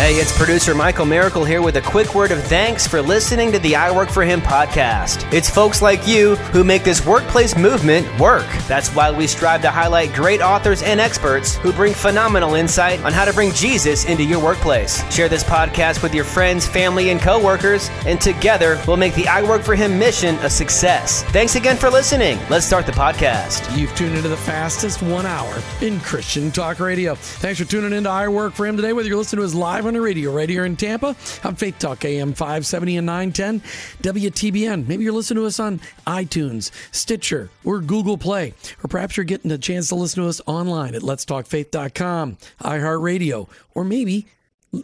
Hey, it's producer Michael Miracle here with a quick word of thanks for listening to the I Work for Him podcast. It's folks like you who make this workplace movement work. That's why we strive to highlight great authors and experts who bring phenomenal insight on how to bring Jesus into your workplace. Share this podcast with your friends, family, and coworkers, and together we'll make the I Work for Him mission a success. Thanks again for listening. Let's start the podcast. You've tuned into the fastest one hour in Christian Talk Radio. Thanks for tuning in to I Work for Him today, whether you're listening to us live on the radio right here in Tampa on Faith Talk AM 570 and 910 WTBN. Maybe you're listening to us on iTunes, Stitcher, or Google Play. Or perhaps you're getting a chance to listen to us online at letstalkfaith.com, iHeartRadio, or maybe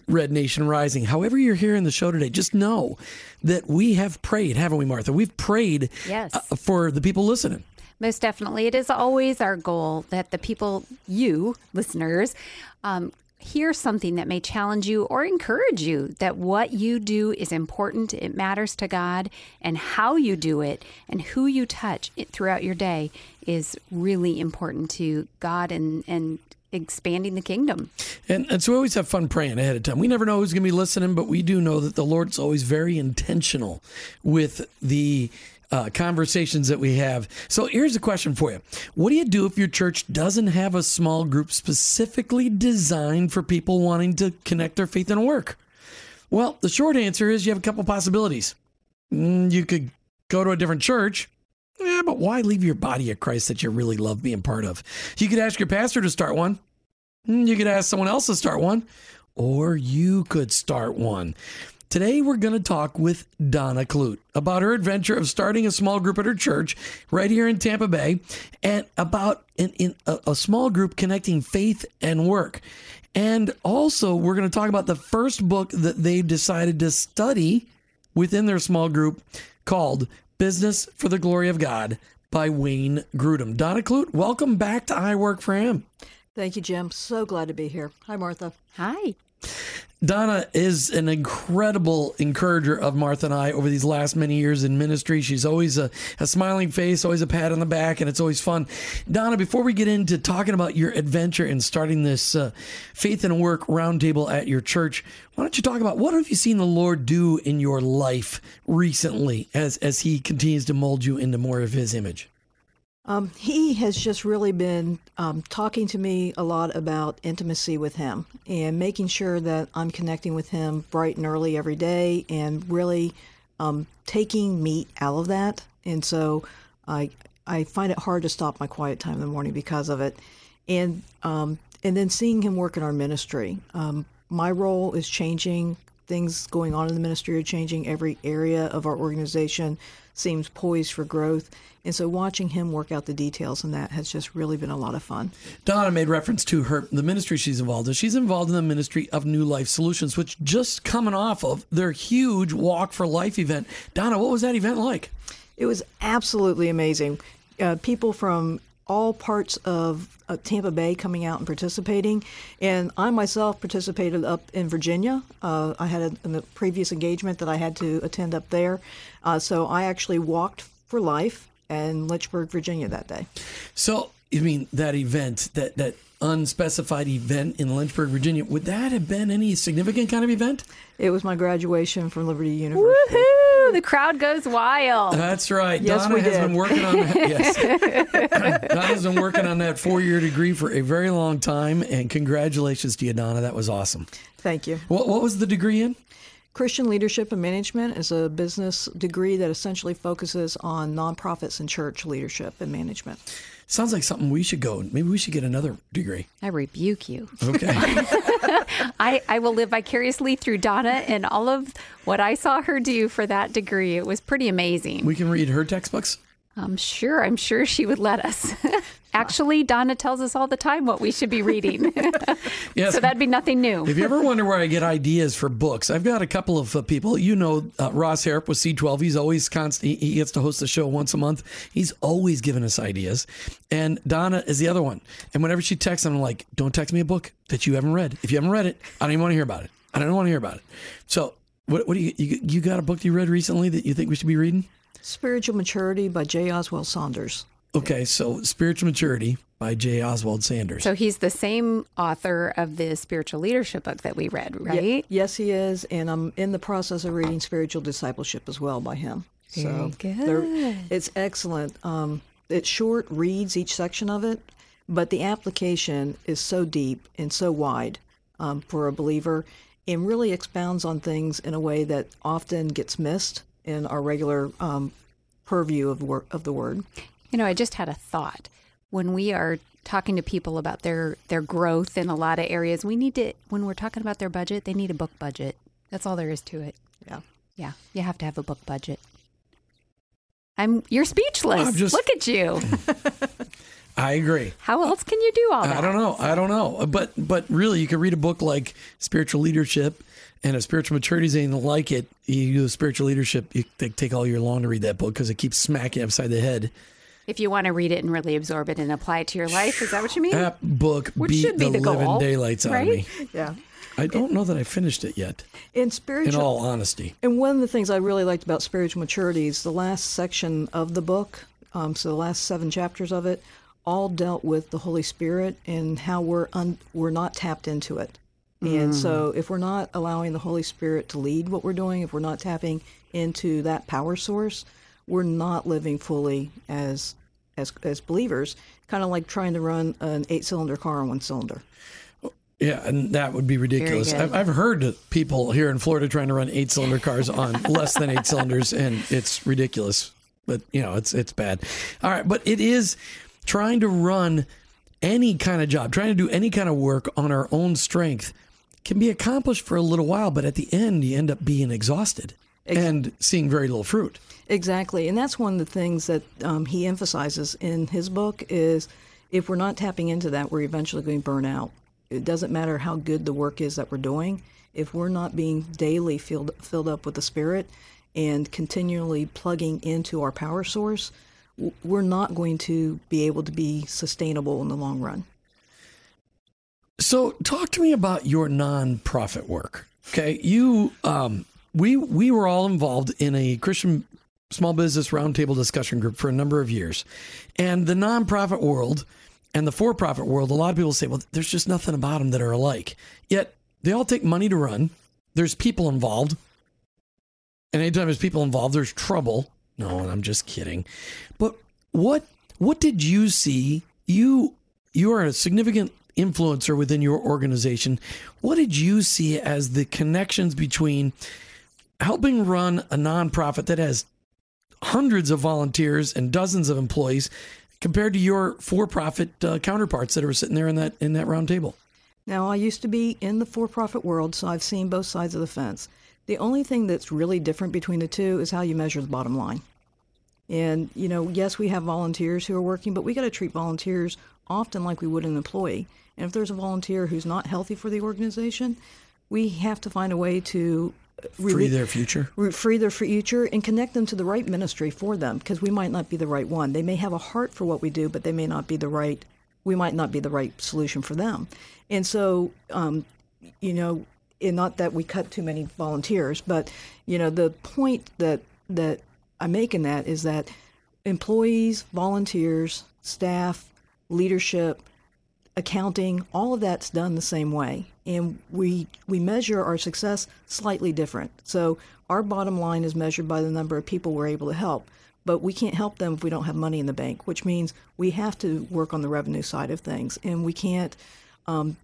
Red Nation Rising. However, you're hearing the show today, just know that we have prayed, haven't we, Martha? We've prayed Yes. uh, for the people listening. Most definitely. It is always our goal that the people, you listeners, um, hear something that may challenge you or encourage you that what you do is important, it matters to God, and how you do it and who you touch throughout your day is really important to God and, and expanding the kingdom. And, and so we always have fun praying ahead of time. We never know who's going to be listening, but we do know that the Lord's always very intentional with the uh, conversations that we have. So here's a question for you What do you do if your church doesn't have a small group specifically designed for people wanting to connect their faith and work? Well, the short answer is you have a couple possibilities. Mm, You could go to a different church. Yeah, but why leave your body of Christ that you really love being part of? You could ask your pastor to start one. Mm, You could ask someone else to start one, or you could start one. Today, we're going to talk with Donna Clute about her adventure of starting a small group at her church right here in Tampa Bay and about in, in a, a small group connecting faith and work. And also, we're going to talk about the first book that they've decided to study within their small group called Business for the Glory of God by Wayne Grudem. Donna Clute, welcome back to I Work for Him. Thank you, Jim. So glad to be here. Hi, Martha. Hi. Donna is an incredible encourager of Martha and I over these last many years in ministry. She's always a, a smiling face, always a pat on the back, and it's always fun. Donna, before we get into talking about your adventure in starting this uh, faith and work roundtable at your church, why don't you talk about what have you seen the Lord do in your life recently as as He continues to mold you into more of His image? Um, he has just really been um, talking to me a lot about intimacy with him and making sure that I'm connecting with him bright and early every day and really um, taking meat out of that. And so I I find it hard to stop my quiet time in the morning because of it. And um, and then seeing him work in our ministry. Um, my role is changing. Things going on in the ministry are changing. Every area of our organization seems poised for growth. And so watching him work out the details in that has just really been a lot of fun. Donna made reference to her the ministry she's involved in. She's involved in the ministry of New Life Solutions, which just coming off of their huge Walk for Life event. Donna, what was that event like? It was absolutely amazing. Uh, people from all parts of uh, Tampa Bay coming out and participating. And I myself participated up in Virginia. Uh, I had a, a previous engagement that I had to attend up there. Uh, so I actually walked for life in Lynchburg, Virginia that day. So, I mean, that event, that that unspecified event in Lynchburg, Virginia, would that have been any significant kind of event? It was my graduation from Liberty University. Woohoo! The crowd goes wild. That's right. Yes, Donna we has did. been working on that. Yes. Donna's been working on that four year degree for a very long time. And congratulations to you, Donna. That was awesome. Thank you. What, what was the degree in? Christian Leadership and Management is a business degree that essentially focuses on nonprofits and church leadership and management. Sounds like something we should go. Maybe we should get another degree. I rebuke you. Okay. I, I will live vicariously through Donna and all of what I saw her do for that degree. It was pretty amazing. we can read her textbooks. I'm sure. I'm sure she would let us. Actually, Donna tells us all the time what we should be reading. Yes. so that'd be nothing new. If you ever wonder where I get ideas for books, I've got a couple of uh, people. You know, uh, Ross Harrop with C12. He's always constant. He, gets to host the show once a month. He's always giving us ideas. And Donna is the other one. And whenever she texts, I'm like, "Don't text me a book that you haven't read. If you haven't read it, I don't even want to hear about it. I don't want to hear about it." So, what, what do you, you you got a book you read recently that you think we should be reading? Spiritual Maturity by J. Oswald Sanders. Okay, so Spiritual Maturity by J. Oswald Sanders. So he's the same author of the spiritual leadership book that we read, right? Ye- yes, he is, and I'm in the process of reading Spiritual Discipleship as well by him. so they're- good. it's excellent. Um, it's short reads each section of it, but the application is so deep and so wide um, for a believer, and really expounds on things in a way that often gets missed in our regular um, purview of wor- of the word. You know, I just had a thought. When we are talking to people about their their growth in a lot of areas, we need to when we're talking about their budget, they need a book budget. That's all there is to it. Yeah. Yeah, you have to have a book budget. I'm you're speechless. I'm just- Look at you. I agree. How else can you do all that? I don't know. I don't know. But but really, you could read a book like Spiritual Leadership and a spiritual maturity is anything like it. You do spiritual leadership. You take, take all year long to read that book because it keeps smacking you upside the head. If you want to read it and really absorb it and apply it to your life, is that what you mean? That book Which beat should be the, the living goal, daylights out right? of me. Yeah. I don't know that I finished it yet. In In all honesty, And one of the things I really liked about spiritual maturity is the last section of the book. Um, so the last seven chapters of it all dealt with the Holy Spirit and how we're un- we're not tapped into it. And hmm. so if we're not allowing the Holy Spirit to lead what we're doing, if we're not tapping into that power source, we're not living fully as as as believers. Kind of like trying to run an eight-cylinder car on one cylinder. yeah, and that would be ridiculous. I've, I've heard people here in Florida trying to run eight cylinder cars on less than eight cylinders, and it's ridiculous. But you know, it's it's bad. All right, but it is trying to run any kind of job, trying to do any kind of work on our own strength can be accomplished for a little while, but at the end, you end up being exhausted and seeing very little fruit. Exactly, and that's one of the things that um, he emphasizes in his book is if we're not tapping into that, we're eventually going to burn out. It doesn't matter how good the work is that we're doing if we're not being daily filled filled up with the Spirit and continually plugging into our power source. We're not going to be able to be sustainable in the long run. So, talk to me about your nonprofit work. Okay, you, um, we we were all involved in a Christian small business roundtable discussion group for a number of years, and the nonprofit world and the for-profit world. A lot of people say, "Well, there's just nothing about them that are alike." Yet they all take money to run. There's people involved, and anytime there's people involved, there's trouble. No, I'm just kidding. But what what did you see? You you are a significant influencer within your organization. What did you see as the connections between helping run a nonprofit that has hundreds of volunteers and dozens of employees compared to your for-profit uh, counterparts that are sitting there in that in that round table? Now, I used to be in the for profit world, so I've seen both sides of the fence. The only thing that's really different between the two is how you measure the bottom line. And, you know, yes, we have volunteers who are working, but we got to treat volunteers often like we would an employee. And if there's a volunteer who's not healthy for the organization, we have to find a way to Free their future. re- free their future and connect them to the right ministry for them because we might not be the right one. They may have a heart for what we do, but they may not be the right. We might not be the right solution for them. And so, um, you know, and not that we cut too many volunteers, but you know, the point that that I make in that is that employees, volunteers, staff, leadership, accounting, all of that's done the same way. And we we measure our success slightly different. So our bottom line is measured by the number of people we're able to help. But we can't help them if we don't have money in the bank, which means we have to work on the revenue side of things. And we can't um,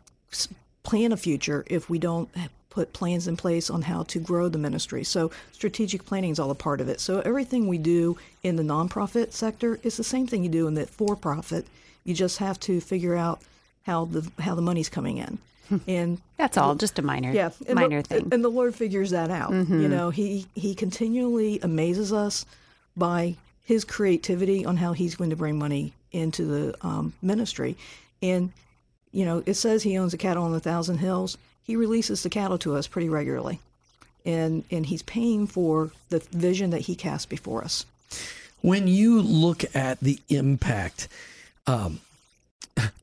plan a future if we don't put plans in place on how to grow the ministry. So strategic planning is all a part of it. So everything we do in the nonprofit sector is the same thing you do in the for-profit. You just have to figure out how the how the money's coming in. And That's all, just a minor, yeah, and minor the, thing. And the Lord figures that out. You know, he he continually amazes us by his creativity on how he's going to bring money into the um, ministry. And you know, it says he owns a cattle on a thousand hills. He releases the cattle to us pretty regularly, and and he's paying for the vision that he cast before us. when you look at the impact um,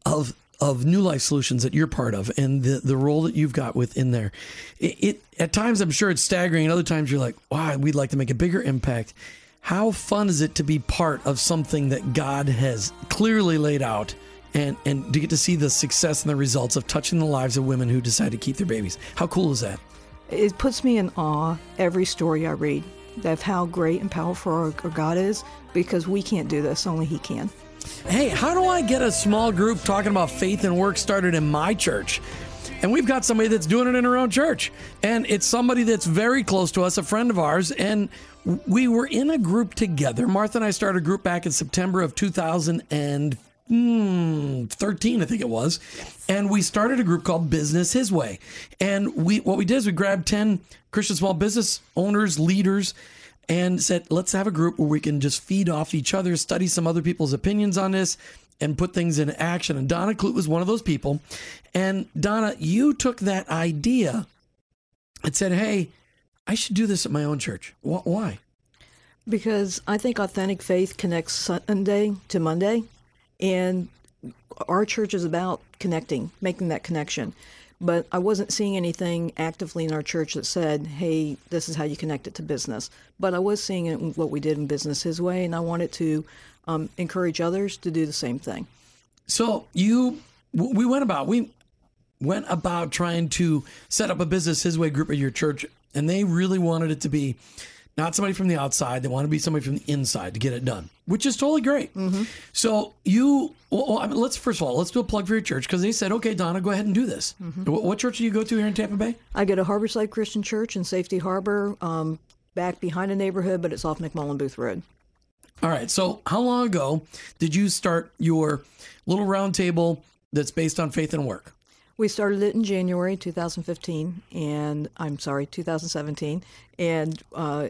of of New Life Solutions that you're part of and the the role that you've got within there, it, it at times I'm sure it's staggering, and other times you're like, wow, we'd like to make a bigger impact. how fun is it to be part of something that God has clearly laid out and, and to get to see the success and the results of touching the lives of women who decide to keep their babies? How cool is that? It puts me in awe every story I read of how great and powerful our, our God is because we can't do this, only He can. Hey, how do I get a small group talking about faith and work started in my church? And we've got somebody that's doing it in her own church. And it's somebody that's very close to us, a friend of ours. And we were in a group together. Martha and I started a group back in September of 2013, I think it was. And we started a group called Business His Way. And we what we did is we grabbed 10 Christian small business owners, leaders, and said, let's have a group where we can just feed off each other, study some other people's opinions on this, and put things into action. And Donna Clute was one of those people. And Donna, you took that idea and said, hey, I should do this at my own church. Why? Because I think authentic faith connects Sunday to Monday. And our church is about connecting, making that connection. But I wasn't seeing anything actively in our church that said, hey, this is how you connect it to business. But I was seeing it what we did in Business His Way, and I wanted to um, encourage others to do the same thing. So you, we went about we went about trying to set up a business his way group at your church, and they really wanted it to be not somebody from the outside. They want to be somebody from the inside to get it done, which is totally great. Mm-hmm. So you, well, I mean, let's first of all let's do a plug for your church because they said, okay, Donna, go ahead and do this. Mm-hmm. What, what, church do you go to here in Tampa Bay? I go to Harborside Christian Church in Safety Harbor, um, back behind a neighborhood, but it's off McMullen Booth Road. All right. So, how long ago did you start your little roundtable that's based on faith and work? We started it in January 2015, and I'm sorry, 2017. And uh,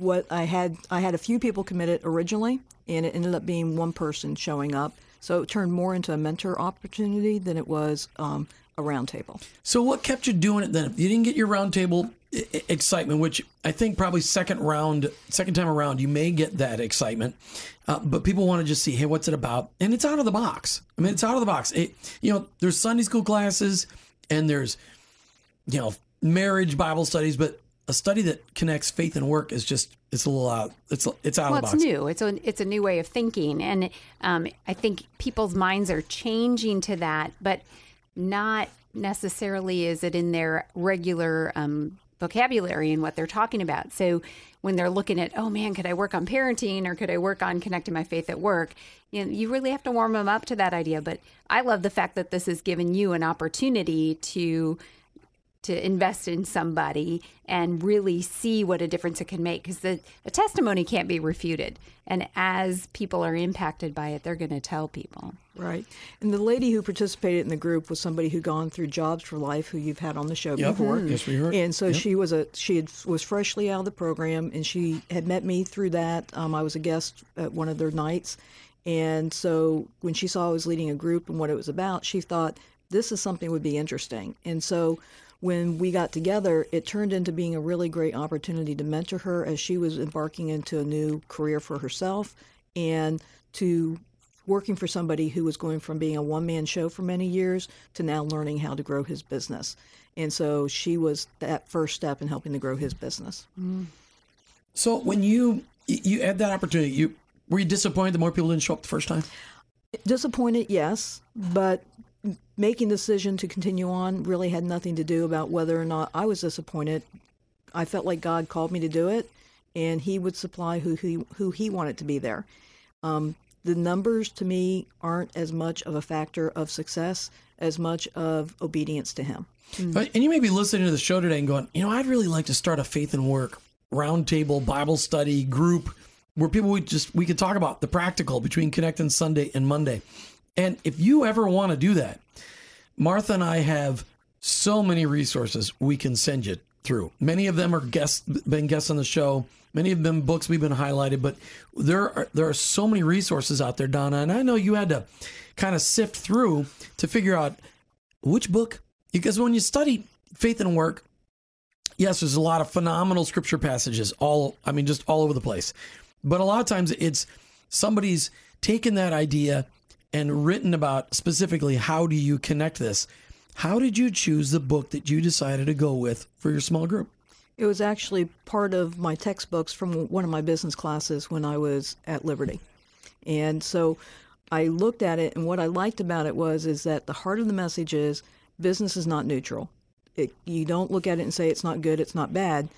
what I had, I had a few people committed originally, and it ended up being one person showing up. So it turned more into a mentor opportunity than it was um, a roundtable. So, what kept you doing it then? If You didn't get your roundtable excitement, which I think probably second round, second time around, you may get that excitement. Uh, but people want to just see, hey, what's it about? And it's out of the box. I mean, it's out of the box. It, you know, there's Sunday school classes and there's, you know, marriage Bible studies, but a study that connects faith and work is just it's a little out it's it's out well, of the box. It's new. It's a it's a new way of thinking, and um, I think people's minds are changing to that, but not necessarily is it in their regular um, vocabulary and what they're talking about. So when they're looking at, oh man, could I work on parenting or could I work on connecting my faith at work? You know, you really have to warm them up to that idea. But I love the fact that this has given you an opportunity to to invest in somebody and really see what a difference it can make because the, the testimony can't be refuted. And as people are impacted by it they're going to tell people. Right. And the lady who participated in the group was somebody who'd gone through jobs for life who you've had on the show yep. before. Yes we heard. And so yep. she was a she had, was freshly out of the program and she had met me through that. Um, i was a guest at one of their nights. And so when she saw i was leading a group and what it was about she thought this is something would be interesting. And so when we got together, it turned into being a really great opportunity to mentor her as she was embarking into a new career for herself and to working for somebody who was going from being a one man show for many years to now learning how to grow his business. And so she was that first step in helping to grow his business. Mm. So when you you had that opportunity, you were you disappointed that more people didn't show up the first time? Disappointed, yes, but making the decision to continue on really had nothing to do about whether or not I was disappointed. I felt like God called me to do it, and He would supply who He who He wanted to be there. Um, the numbers to me aren't as much of a factor of success as much of obedience to Him. Mm. And you may be listening to the show today and going, you know, I'd really like to start a faith and work roundtable Bible study group where people we just we could talk about the practical between connecting Sunday and Monday. And if you ever want to do that, Martha and I have so many resources we can send you through. Many of them are guests, been guests on the show. Many of them books we've been highlighted, but there are there are so many resources out there, Donna. And I know you had to kind of sift through to figure out which book because when you study faith and work, yes, there's a lot of phenomenal scripture passages all I mean just all over the place. But a lot of times it's somebody's taken that idea and written about specifically how do you connect this. How did you choose the book that you decided to go with for your small group? It was actually part of my textbooks from one of my business classes when I was at Liberty. And so I looked at it and what I liked about it was is that the heart of the message is business is not neutral. It, you don't look at it and say it's not good, it's not bad.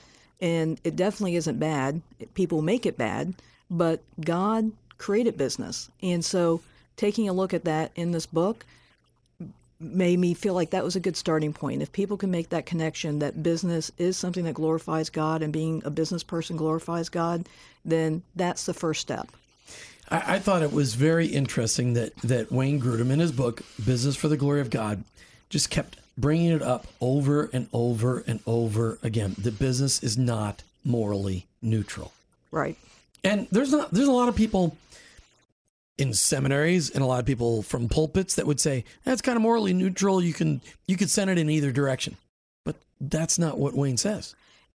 And it definitely isn't bad. People make it bad, but God created business. And so taking a look at that in this book made me feel like that was a good starting point. If people can make that connection that business is something that glorifies God and being a business person glorifies God, then that's the first step. I, I thought it was very interesting that, that Wayne Grudem in his book, Business for the Glory of God, just kept bringing it up over and over and over again. The business is not morally neutral. Right. And there's not there's a lot of people in seminaries and a lot of people from pulpits that would say that's kind of morally neutral. You can you could send it in either direction, but that's not what Wayne says.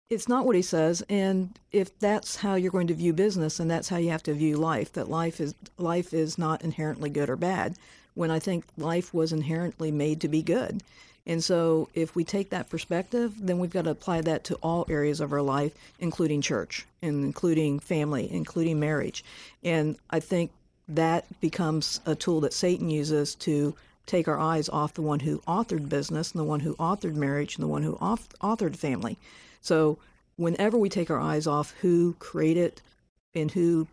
It's not what he says, and if that's how you're going to view business, and that's how you have to view life, that life is life is not inherently good or bad. When I think life was inherently made to be good, and so if we take that perspective, then we've got to apply that to all areas of our life, including church, and including family, including marriage. And I think that becomes a tool that Satan uses to take our eyes off the one who authored business and the one who authored marriage and the one who authored family. So whenever we take our eyes off who created and who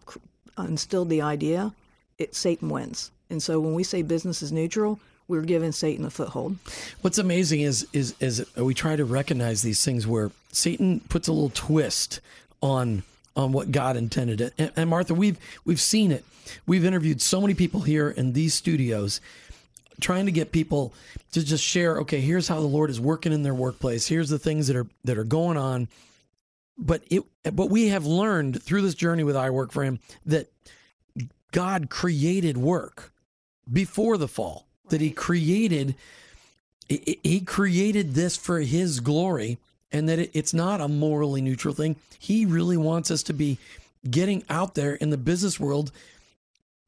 instilled the idea, it Satan wins. And so when we say business is neutral, we're giving Satan a foothold. What's amazing is is is we try to recognize these things where Satan puts a little twist on on what God intended it. And, and Martha, we've we've seen it. We've interviewed so many people here in these studios trying to get people to just share okay here's how the lord is working in their workplace here's the things that are that are going on but it but we have learned through this journey with i work for him that god created work before the fall that he created he created this for his glory and that it's not a morally neutral thing. He really wants us to be getting out there in the business world,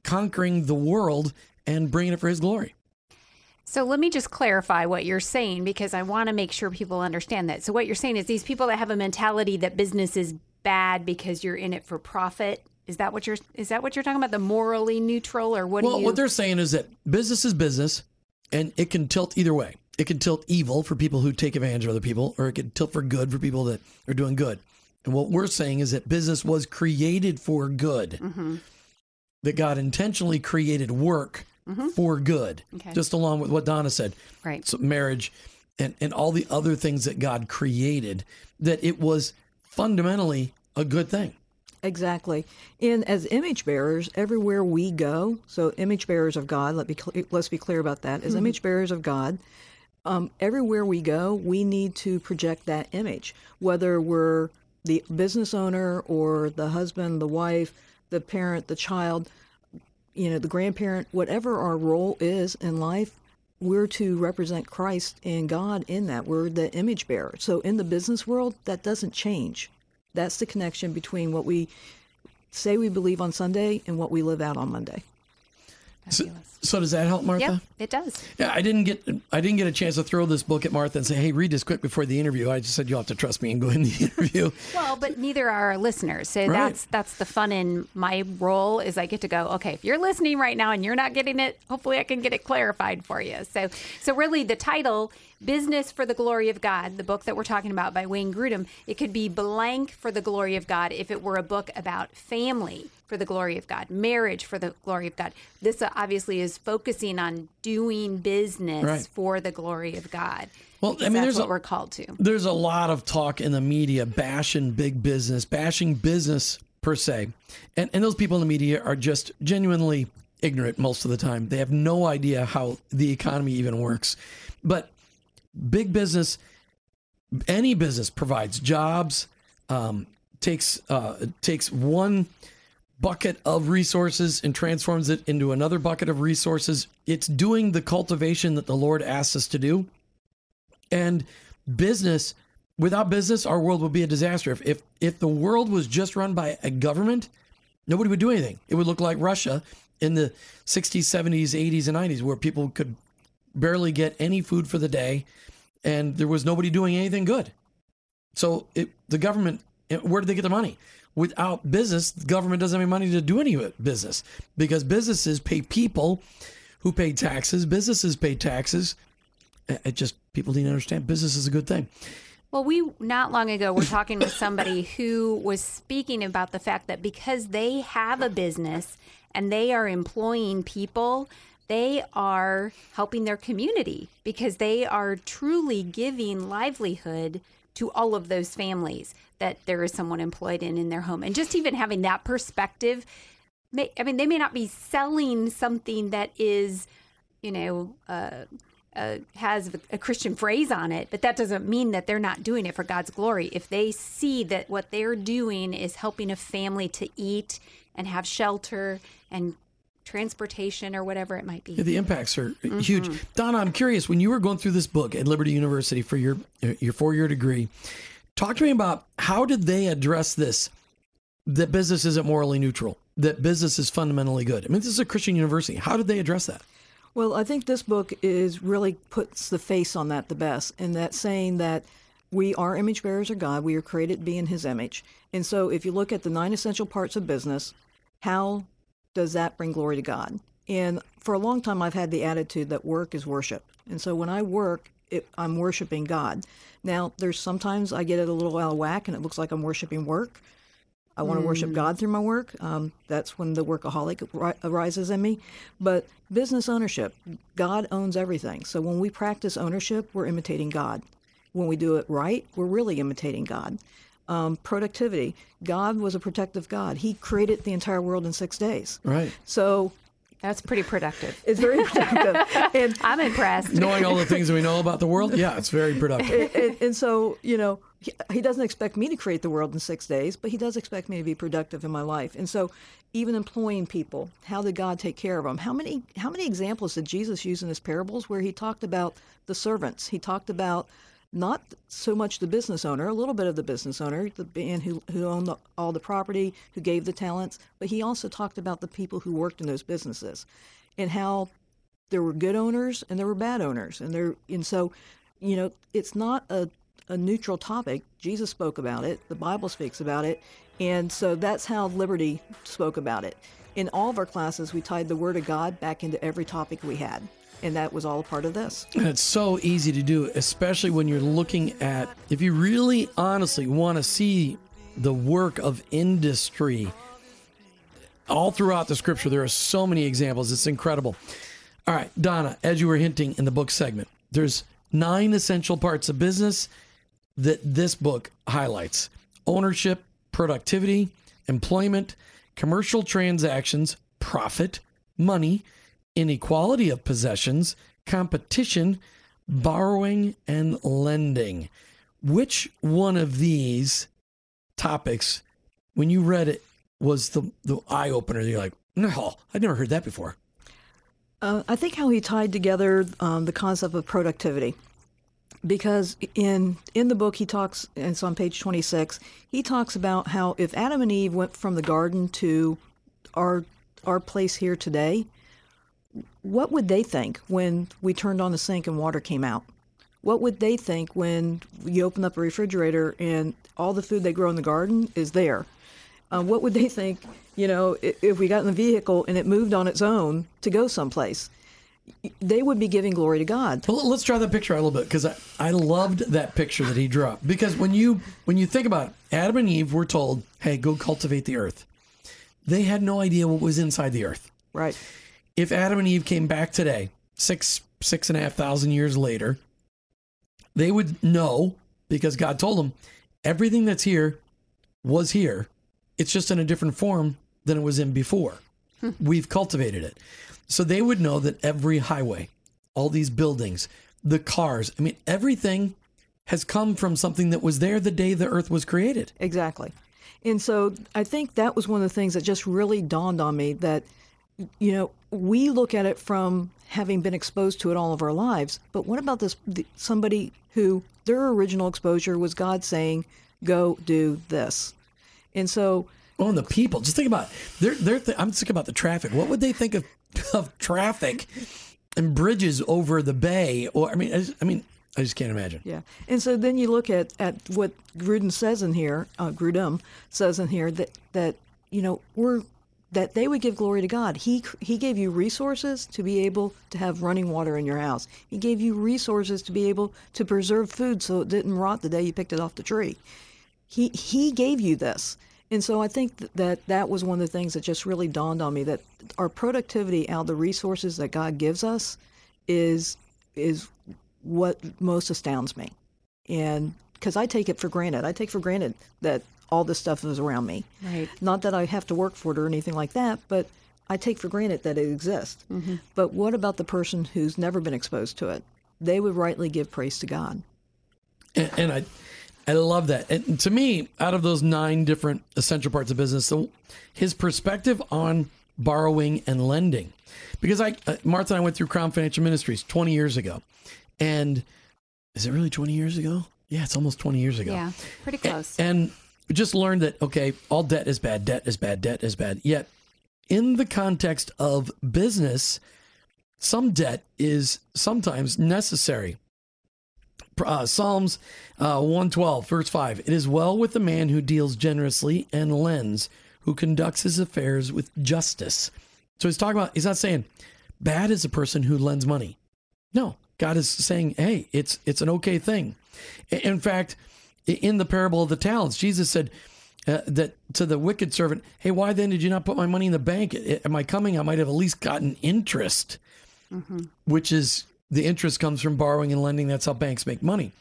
conquering the world and bringing it for his glory. So let me just clarify what you're saying because I want to make sure people understand that. So what you're saying is these people that have a mentality that business is bad because you're in it for profit. Is that what you're is that what you're talking about? The morally neutral or what well, you... what they're saying is that business is business and it can tilt either way it can tilt evil for people who take advantage of other people, or it can tilt for good for people that are doing good. And what we're saying is that business was created for good. Mm-hmm. That God intentionally created work mm-hmm. for good. Okay. Just along with what Donna said. Right. So marriage and, and all the other things that God created, that it was fundamentally a good thing. Exactly. And as image bearers, everywhere we go, so image bearers of God, let me let's be clear about that. As mm-hmm. image bearers of God, um, everywhere we go, we need to project that image, whether we're the business owner or the husband, the wife, the parent, the child, you know, the grandparent, whatever our role is in life, we're to represent Christ and God in that. We're the image bearer. So in the business world, that doesn't change. That's the connection between what we say we believe on Sunday and what we live out on Monday. So, so, does that help, Martha? Yeah, it does. Yeah, I didn't get I didn't get a chance to throw this book at Martha and say, "Hey, read this quick before the interview." I just said you'll have to trust me and go in the interview. well, but neither are our listeners. So right. that's that's the fun in my role is I get to go, okay, if you're listening right now and you're not getting it, hopefully I can get it clarified for you. So so really the title Business for the Glory of God, the book that we're talking about by Wayne Grudem, it could be blank for the glory of God if it were a book about family for the glory of God, marriage for the glory of God. This obviously is focusing on doing business right. for the glory of God. Well, I mean, there's what a, we're called to. There's a lot of talk in the media bashing big business, bashing business per se. And, and those people in the media are just genuinely ignorant most of the time. They have no idea how the economy even works. But big business, any business provides jobs, um, takes uh, takes one bucket of resources and transforms it into another bucket of resources. It's doing the cultivation that the Lord asks us to do. And business, without business, our world would be a disaster. If, if, if the world was just run by a government, nobody would do anything. It would look like Russia in the 60s, 70s, 80s, and 90s, where people could barely get any food for the day and there was nobody doing anything good. So it, the government, where did they get the money? Without business, the government doesn't have any money to do any business because businesses pay people who pay taxes. Businesses pay taxes. It just people need to understand business is a good thing. Well, we not long ago were talking with somebody who was speaking about the fact that because they have a business and they are employing people, they are helping their community because they are truly giving livelihood to all of those families that there is someone employed in in their home. And just even having that perspective, may, I mean, they may not be selling something that is, you know, uh, uh, has a Christian phrase on it, but that doesn't mean that they're not doing it for God's glory. If they see that what they're doing is helping a family to eat and have shelter and transportation or whatever it might be. Yeah, the impacts are mm-hmm. huge. Donna, I'm curious when you were going through this book at Liberty University for your your four year degree, talk to me about how did they address this that business isn't morally neutral, that business is fundamentally good. I mean, this is a Christian university. How did they address that? Well, I think this book is really puts the face on that the best, in that saying that we are image bearers of God. We are created to be in His image. And so, if you look at the nine essential parts of business, how does that bring glory to God? And for a long time, I've had the attitude that work is worship. And so, when I work, it, I'm worshiping God. Now, there's sometimes I get it a little out of whack, and it looks like I'm worshiping work. I want to mm. worship God through my work. Um, that's when the workaholic arises in me. But business ownership, God owns everything. So when we practice ownership, we're imitating God. When we do it right, we're really imitating God. Um, productivity, God was a protective God. He created the entire world in six days. Right. So that's pretty productive. It's very productive. and I'm impressed. Knowing all the things that we know about the world, yeah, it's very productive. And, and, and so, you know, he, he, doesn't expect me to create the world in six days, but he does expect me to be productive in my life. And so, even employing people, how did God take care of them? How many how many examples did Jesus use in his parables where he talked about the servants? He talked about not so much the business owner, a little bit of the business owner, the man who, who owned the, all the property, who gave the talents, but he also talked about the people who worked in those businesses and how there were good owners and there were bad owners. And there and so, you know, it's not a, a neutral topic. Jesus spoke about it, the Bible speaks about it, and so that's how Liberty spoke about it. In all of our classes, we tied the Word of God back into every topic we had and that was all a part of this. And it's so easy to do, especially when you're looking at, if you really honestly want to see the work of industry all throughout the scripture, there are so many examples. It's incredible. All right, Donna, as you were hinting in the book segment, there's nine essential parts of business that this book highlights ownership, productivity, employment, commercial transactions, profit, money, inequality of possessions, competition, borrowing, and lending. Which one of these topics, when you read it, was the, the eye opener? You're like, no, I'd never heard that before. Uh, I think how he tied together um, the concept of productivity, because in in the book he talks, and it's on page twenty six. He talks about how if Adam and Eve went from the garden to our our place here today, what would they think when we turned on the sink and water came out? What would they think when you open up a refrigerator and all the food they grow in the garden is there? Uh, what would they think, you know, if, if we got in the vehicle and it moved on its own to go someplace? They would be giving glory to God. Well, let's draw that picture out a little bit because I, I loved that picture that he drew. Because when you when you think about it, Adam and Eve were told, "Hey, go cultivate the earth." They had no idea what was inside the earth. Right if Adam and Eve came back today, six six and a half thousand years later, they would know because God told them everything that's here was here. It's just in a different form than it was in before. Hmm. We've cultivated it. So they would know that every highway, all these buildings, the cars, I mean, everything has come from something that was there the day the earth was created. Exactly. And so I think that was one of the things that just really dawned on me that you know, we look at it from having been exposed to it all of our lives. But what about this somebody who their original exposure was God saying, "Go do this," and so. On the people. Just think about they're they're. Th- I'm thinking about the traffic. What would they think of of traffic and bridges over the bay? Or I mean, I, I mean, I just can't imagine. Yeah, and so then you look at, at what Grudem says in here. Uh, Grudem says in here that that you know we're that they would give glory to God. He he gave you resources to be able to have running water in your house. He gave you resources to be able to preserve food so it didn't rot the day you picked it off the tree. He he gave you this. And so I think that that was one of the things that just really dawned on me that our productivity out of the resources that God gives us is is what most astounds me. And because I take it for granted, I take for granted that all this stuff is around me. Right. Not that I have to work for it or anything like that, but I take for granted that it exists. Mm-hmm. But what about the person who's never been exposed to it? They would rightly give praise to God. And, and I, I love that. And to me, out of those nine different essential parts of business, so his perspective on borrowing and lending, because I, uh, Martha and I went through Crown Financial Ministries 20 years ago, and is it really 20 years ago? Yeah, it's almost 20 years ago. Yeah, pretty close. And, and just learned that, okay, all debt is bad, debt is bad, debt is bad. Yet, in the context of business, some debt is sometimes necessary. Uh, Psalms uh, 112, verse 5 It is well with the man who deals generously and lends, who conducts his affairs with justice. So he's talking about, he's not saying bad is a person who lends money. No, God is saying, hey, it's it's an okay thing. In fact, in the parable of the talents, Jesus said uh, that to the wicked servant, hey, why then did you not put my money in the bank? Am I coming? I might have at least gotten interest, mm-hmm. which is the interest comes from borrowing and lending. That's how banks make money.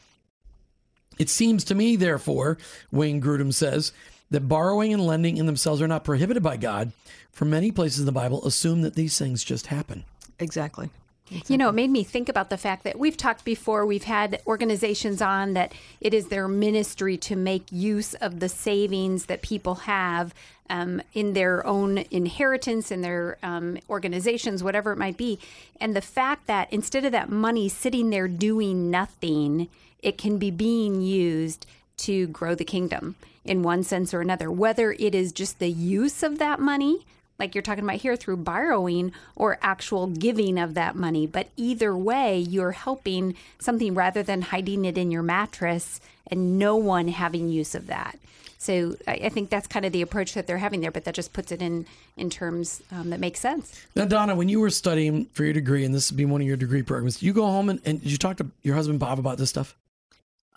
It seems to me, therefore, Wayne Grudem says, that borrowing and lending in themselves are not prohibited by God. For many places in the Bible, assume that these things just happen. Exactly. Exactly. You know, it made me think about the fact that we've talked before, we've had organizations on that it is their ministry to make use of the savings that people have um, in their own inheritance, in their um, organizations, whatever it might be. And the fact that instead of that money sitting there doing nothing, it can be being used to grow the kingdom in one sense or another, whether it is just the use of that money like you're talking about here through borrowing or actual giving of that money. But either way, you're helping something rather than hiding it in your mattress and no one having use of that. So I, think that's kind of the approach that they're having there, but that just puts it in in terms um, that makes sense. Now, Donna, when you were studying for your degree, and this would be one of your degree programs, you go home and, and did you talk to your husband Bob about this stuff?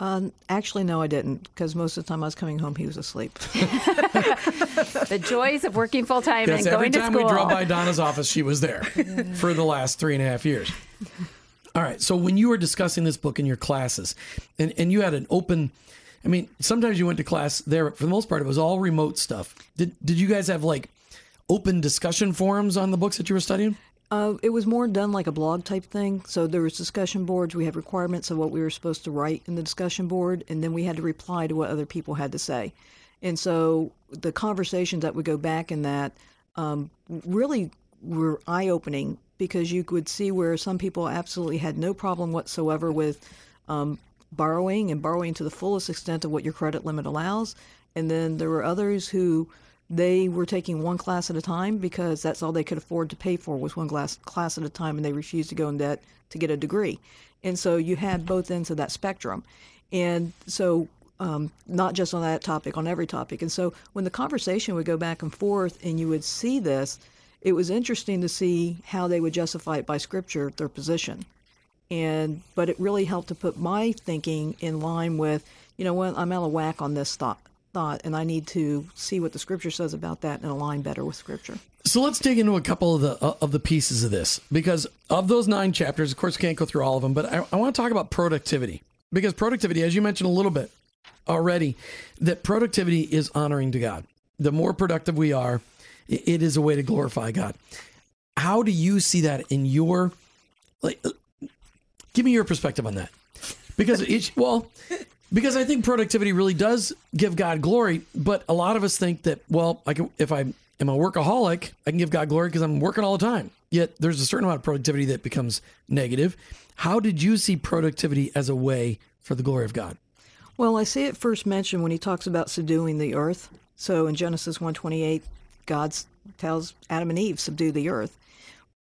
Um, actually, no, I didn't, because most of the time I was coming home, he was asleep. the joys of working full time yes, and going to school. Every time we drove by Donna's office, she was there for the last three and a half years. All right. So when you were discussing this book in your classes, and, and you had an open, I mean, sometimes you went to class there. But for the most part, it was all remote stuff. Did Did you guys have like open discussion forums on the books that you were studying? Uh, it was more done like a blog type thing. So there was discussion boards. We had requirements of what we were supposed to write in the discussion board, and then we had to reply to what other people had to say. And so the conversations that would go back in that um, really were eye opening because you could see where some people absolutely had no problem whatsoever with um, borrowing and borrowing to the fullest extent of what your credit limit allows. And then there were others who they were taking one class at a time because that's all they could afford to pay for was one class class at a time, and they refused to go in debt to get a degree. And so you had both ends of that spectrum, and so um, not just on that topic, on every topic. And so when the conversation would go back and forth, and you would see this, it was interesting to see how they would justify it by scripture, their position. And but it really helped to put my thinking in line with, you know what, I'm out of whack on this thought thought, and I need to see what the scripture says about that and align better with scripture. So let's dig into a couple of the uh, of the pieces of this because of those nine chapters. Of course, can't go through all of them, but I, I want to talk about productivity because productivity, as you mentioned a little bit already, that productivity is honoring to God. The more productive we are, it is a way to glorify God. How do you see that in your like? Uh, give me your perspective on that because it's well because I think productivity really does give God glory. But a lot of us think that, well, I can, if I am a workaholic, I can give God glory because I'm working all the time. Yet there's a certain amount of productivity that becomes negative. How did you see productivity as a way for the glory of God? Well, I see it first mentioned when he talks about subduing the earth. So in Genesis 1:28, God tells Adam and Eve, subdue the earth.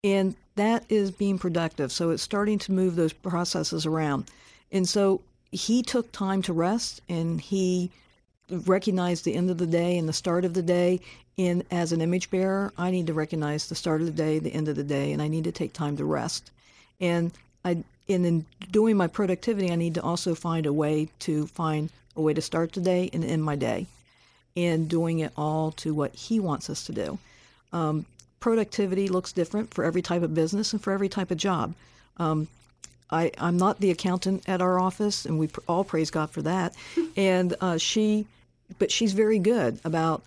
And that is being productive. So it's starting to move those processes around. And so he took time to rest and he recognized the end of the day and the start of the day. And as an image bearer, I need to recognize the start of the day, the end of the day, and I need to take time to rest. And I, and in doing my productivity, I need to also find a way to find a way to start the day and end my day, and doing it all to what he wants us to do. Um, productivity looks different for every type of business and for every type of job. Um, I, I'm not the accountant at our office, and we pr- all praise God for that. And uh, she, but she's very good about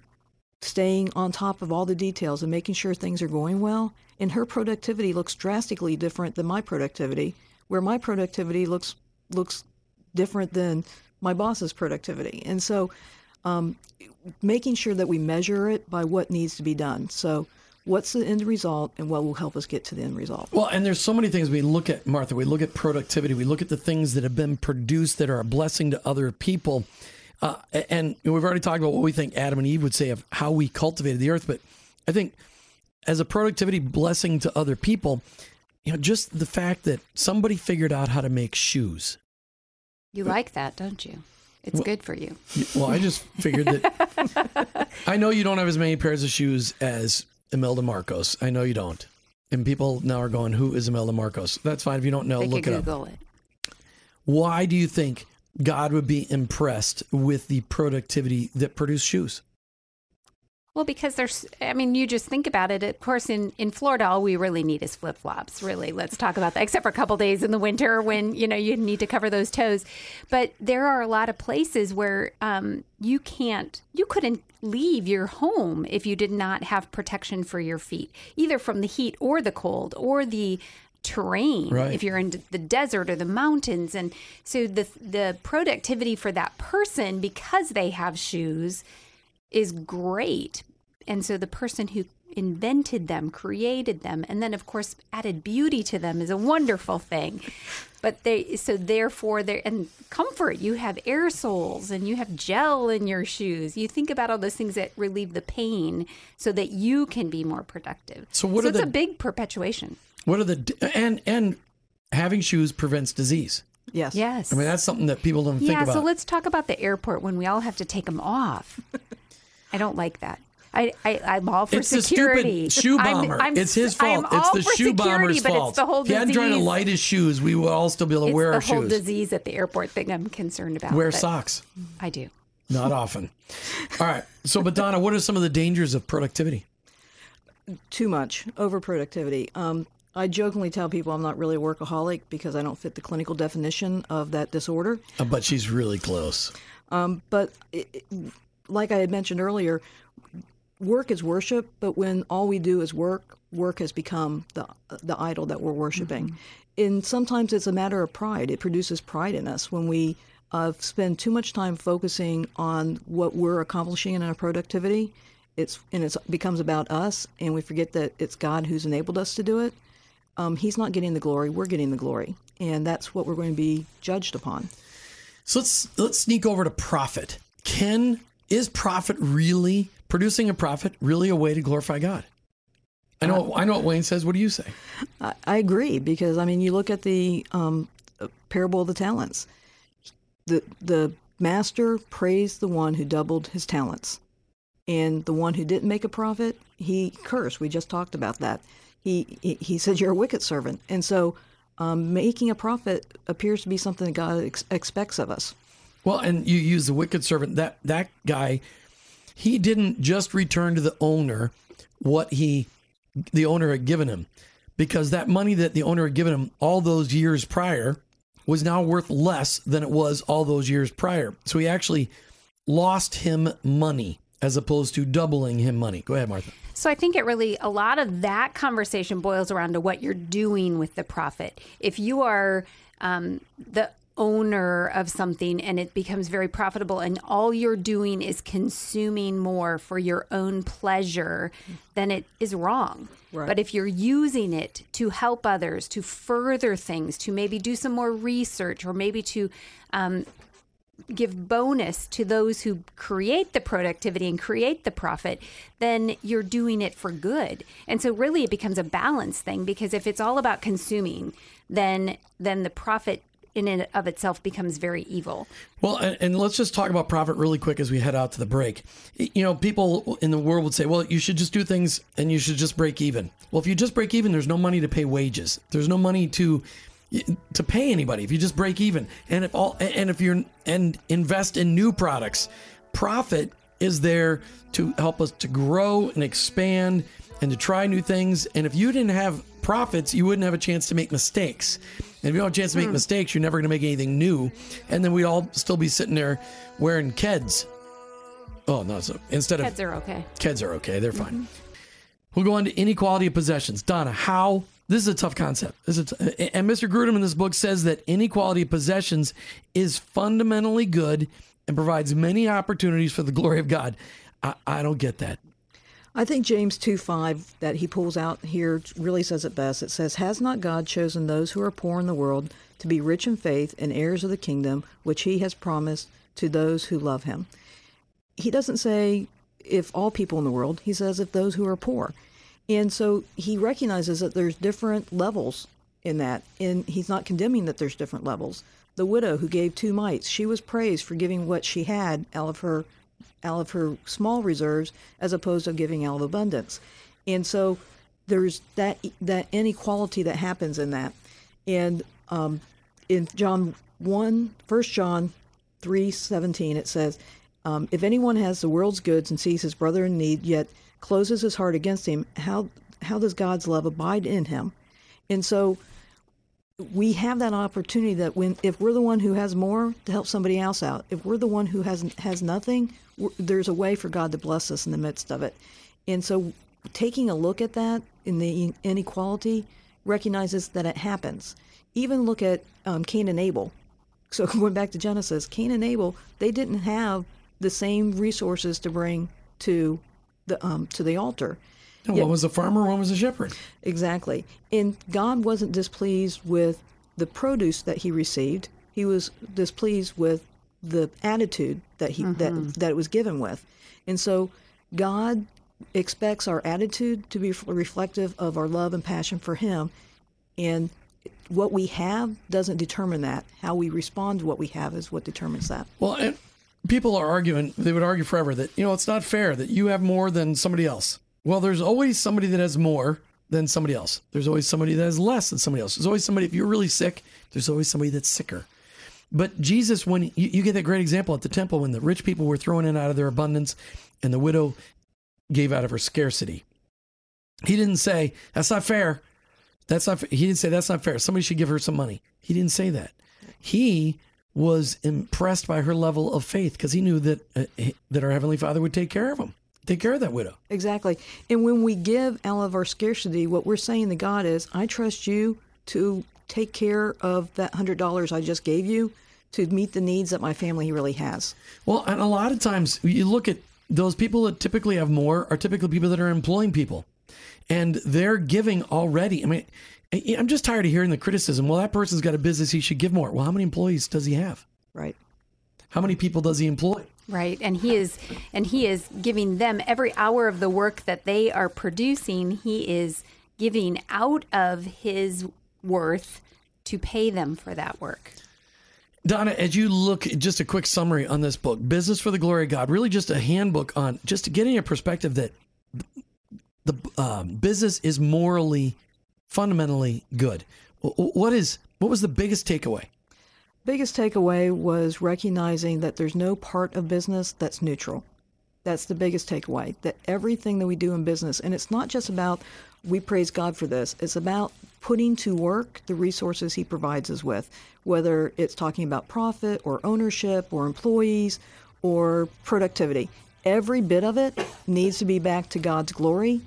staying on top of all the details and making sure things are going well. And her productivity looks drastically different than my productivity, where my productivity looks looks different than my boss's productivity. And so, um, making sure that we measure it by what needs to be done. So what's the end result and what will help us get to the end result. Well, and there's so many things we look at, Martha. We look at productivity. We look at the things that have been produced that are a blessing to other people. Uh, and we've already talked about what we think Adam and Eve would say of how we cultivated the earth. But I think as a productivity blessing to other people, you know, just the fact that somebody figured out how to make shoes. You like that, don't you? It's good for you. Well, I just figured that I know you don't have as many pairs of shoes as Imelda Marcos. I know you don't. And people now are going, who is Imelda Marcos? That's fine. If you don't know, look it up. It. Why do you think God would be impressed with the productivity that produced shoes? Well, because there's, I mean, you just think about it. Of course, in, in Florida, all we really need is flip flops, really. Let's talk about that, except for a couple days in the winter when, you know, you need to cover those toes. But there are a lot of places where um, you can't, you couldn't leave your home if you did not have protection for your feet, either from the heat or the cold or the terrain Right. if you're in the desert or the mountains and so the the productivity for that person because they have shoes is great. And so the person who invented them, created them, and then of course added beauty to them is a wonderful thing. But they so therefore there and comfort, you have air soles and you have gel in your shoes. You think about all those things that relieve the pain so that you can be more productive. So what are it's the- a big perpetuation. What are the and and having shoes prevents disease. Yes. Yes. I mean, that's something that people don't think yeah, about. so let's talk about the airport when we all have to take them off. I don't like that. I, I I'm all for it's the security. stupid shoe I'm- I'm, it's his I am fault. It's all the for shoe security, bomber's but fault. It's the whole if he hadn't tried to light his shoes, we would all still be able to It's wear the our whole disease at the airport thing I'm concerned about. Wear socks. I do. Not often. All right. So, but Donna, what are some of the dangers of productivity? Too much overproductivity. Um, I jokingly tell people I'm not really a workaholic because I don't fit the clinical definition of that disorder. Uh, but she's really close. But it, it- like I had mentioned earlier, work is worship. But when all we do is work, work has become the the idol that we're worshiping. And sometimes it's a matter of pride. It produces pride in us when we uh, spend too much time focusing on what we're accomplishing in our productivity. It's and it becomes about us, and we forget that it's God who's enabled us to do it. Um, he's not getting the glory; we're getting the glory, and that's what we're going to be judged upon. So let's let's sneak over to profit. Can is profit really producing a profit really a way to glorify God? I know I know what Wayne says. What do you say? I, I agree because I mean, you look at the um, parable of the talents. The the master praised the one who doubled his talents, and the one who didn't make a profit, he cursed. We just talked about that. He he, he said, "You're a wicked servant," and so um, making a profit appears to be something that God ex- expects of us. Well, and you use the wicked servant. That that guy, he didn't just return to the owner what he the owner had given him, because that money that the owner had given him all those years prior was now worth less than it was all those years prior. So he actually lost him money as opposed to doubling him money. Go ahead, Martha. So I think it really a lot of that conversation boils around to what you're doing with the profit. If you are um, the owner of something and it becomes very profitable and all you're doing is consuming more for your own pleasure, then it is wrong. But if you're using it to help others, to further things, to maybe do some more research or maybe to um, give bonus to those who create the productivity and create the profit, then you're doing it for good. And so really it becomes a balance thing because if it's all about consuming, then then the profit in and of itself becomes very evil. Well, and, and, let's just talk about profit really quick as we head out to the break. You know, people in the world would say, well, you should just do things and you should just break even. Well, if you just break even, there's no money to pay wages. There's no money to to pay anybody if you just break even. And if all and if you're and invest in new products, profit is there to help us to grow and expand and to try new things. And if you didn't have profits, you wouldn't have a chance to make mistakes. And if you don't have a chance to make mm. mistakes, you're never going to make anything new. And then we'd all still be sitting there wearing Keds. Oh, no. So instead of. Keds are okay. Keds are okay. They're fine. Mm-hmm. We'll go on to inequality of possessions. Donna, how. This is a tough concept. This is and Mr. Grudem in this book says that inequality of possessions is fundamentally good and provides many opportunities for the glory of God. I, I don't get that. I think James 2 5 that he pulls out here really says it best. It says, Has not God chosen those who are poor in the world to be rich in faith and heirs of the kingdom, which he has promised to those who love him? He doesn't say if all people in the world, he says if those who are poor. And so he recognizes that there's different levels in that, and he's not condemning that there's different levels. The widow who gave two mites, she was praised for giving what she had out of her out of her small reserves as opposed to giving out of abundance. And so there's that that inequality that happens in that. And um, in John 1, 1 John 3 17, it says, um, If anyone has the world's goods and sees his brother in need, yet closes his heart against him, how, how does God's love abide in him? And so we have that opportunity that when if we're the one who has more to help somebody else out if we're the one who has has nothing there's a way for god to bless us in the midst of it and so taking a look at that in the inequality recognizes that it happens even look at um, cain and abel so going back to genesis cain and abel they didn't have the same resources to bring to the um, to the altar one was a farmer, one was a shepherd. Exactly. And God wasn't displeased with the produce that he received. He was displeased with the attitude that he mm-hmm. that that it was given with. And so God expects our attitude to be reflective of our love and passion for him and what we have doesn't determine that. How we respond to what we have is what determines that. Well, and people are arguing, they would argue forever that, you know, it's not fair that you have more than somebody else. Well, there's always somebody that has more than somebody else. There's always somebody that has less than somebody else. There's always somebody, if you're really sick, there's always somebody that's sicker. But Jesus, when you, you get that great example at the temple, when the rich people were throwing in out of their abundance and the widow gave out of her scarcity, he didn't say, that's not fair. That's not, he didn't say, that's not fair. Somebody should give her some money. He didn't say that. He was impressed by her level of faith because he knew that, uh, that our Heavenly Father would take care of him take care of that widow. Exactly. And when we give out of our scarcity, what we're saying to God is, I trust you to take care of that $100 I just gave you to meet the needs that my family really has. Well, and a lot of times you look at those people that typically have more are typically people that are employing people and they're giving already. I mean, I'm just tired of hearing the criticism. Well, that person's got a business, he should give more. Well, how many employees does he have? Right. How many people does he employ? Right. And he is and he is giving them every hour of the work that they are producing, he is giving out of his worth to pay them for that work. Donna, as you look, just a quick summary on this book, Business for the Glory of God, really just a handbook on just getting a perspective that the um, business is morally, fundamentally good. What is what was the biggest takeaway? biggest takeaway was recognizing that there's no part of business that's neutral. That's the biggest takeaway. That everything that we do in business, and it's not just about we praise God for this, it's about putting to work the resources He provides us with, whether it's talking about profit or ownership or employees or productivity. Every bit of it needs to be back to God's glory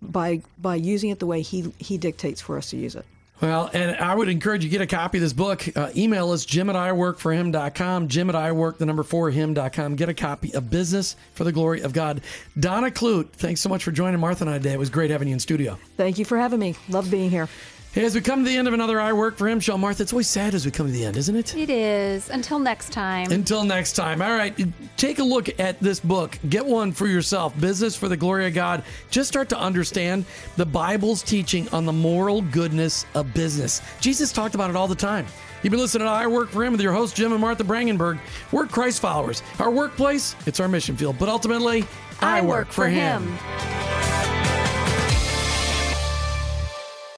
by by using it the way He He dictates for us to use it. Well, and I would encourage you to get a copy of this book. Uh, email us, jim at iworkforhim.com, jim at iwork, the number four, him.com. Get a copy of Business for the Glory of God. Donna Clute, thanks so much for joining Martha and I today. It was great having you in studio. Thank you for having me. Love being here. Hey, as we come to the end of another I Work for Him show, Martha, it's always sad as we come to the end, isn't it? It is. Until next time. Until next time. All right, take a look at this book. Get one for yourself Business for the Glory of God. Just start to understand the Bible's teaching on the moral goodness of business. Jesus talked about it all the time. You've been listening to I Work for Him with your host, Jim and Martha Brangenberg. We're Christ followers. Our workplace, it's our mission field, but ultimately, I, I work, work for for him. him.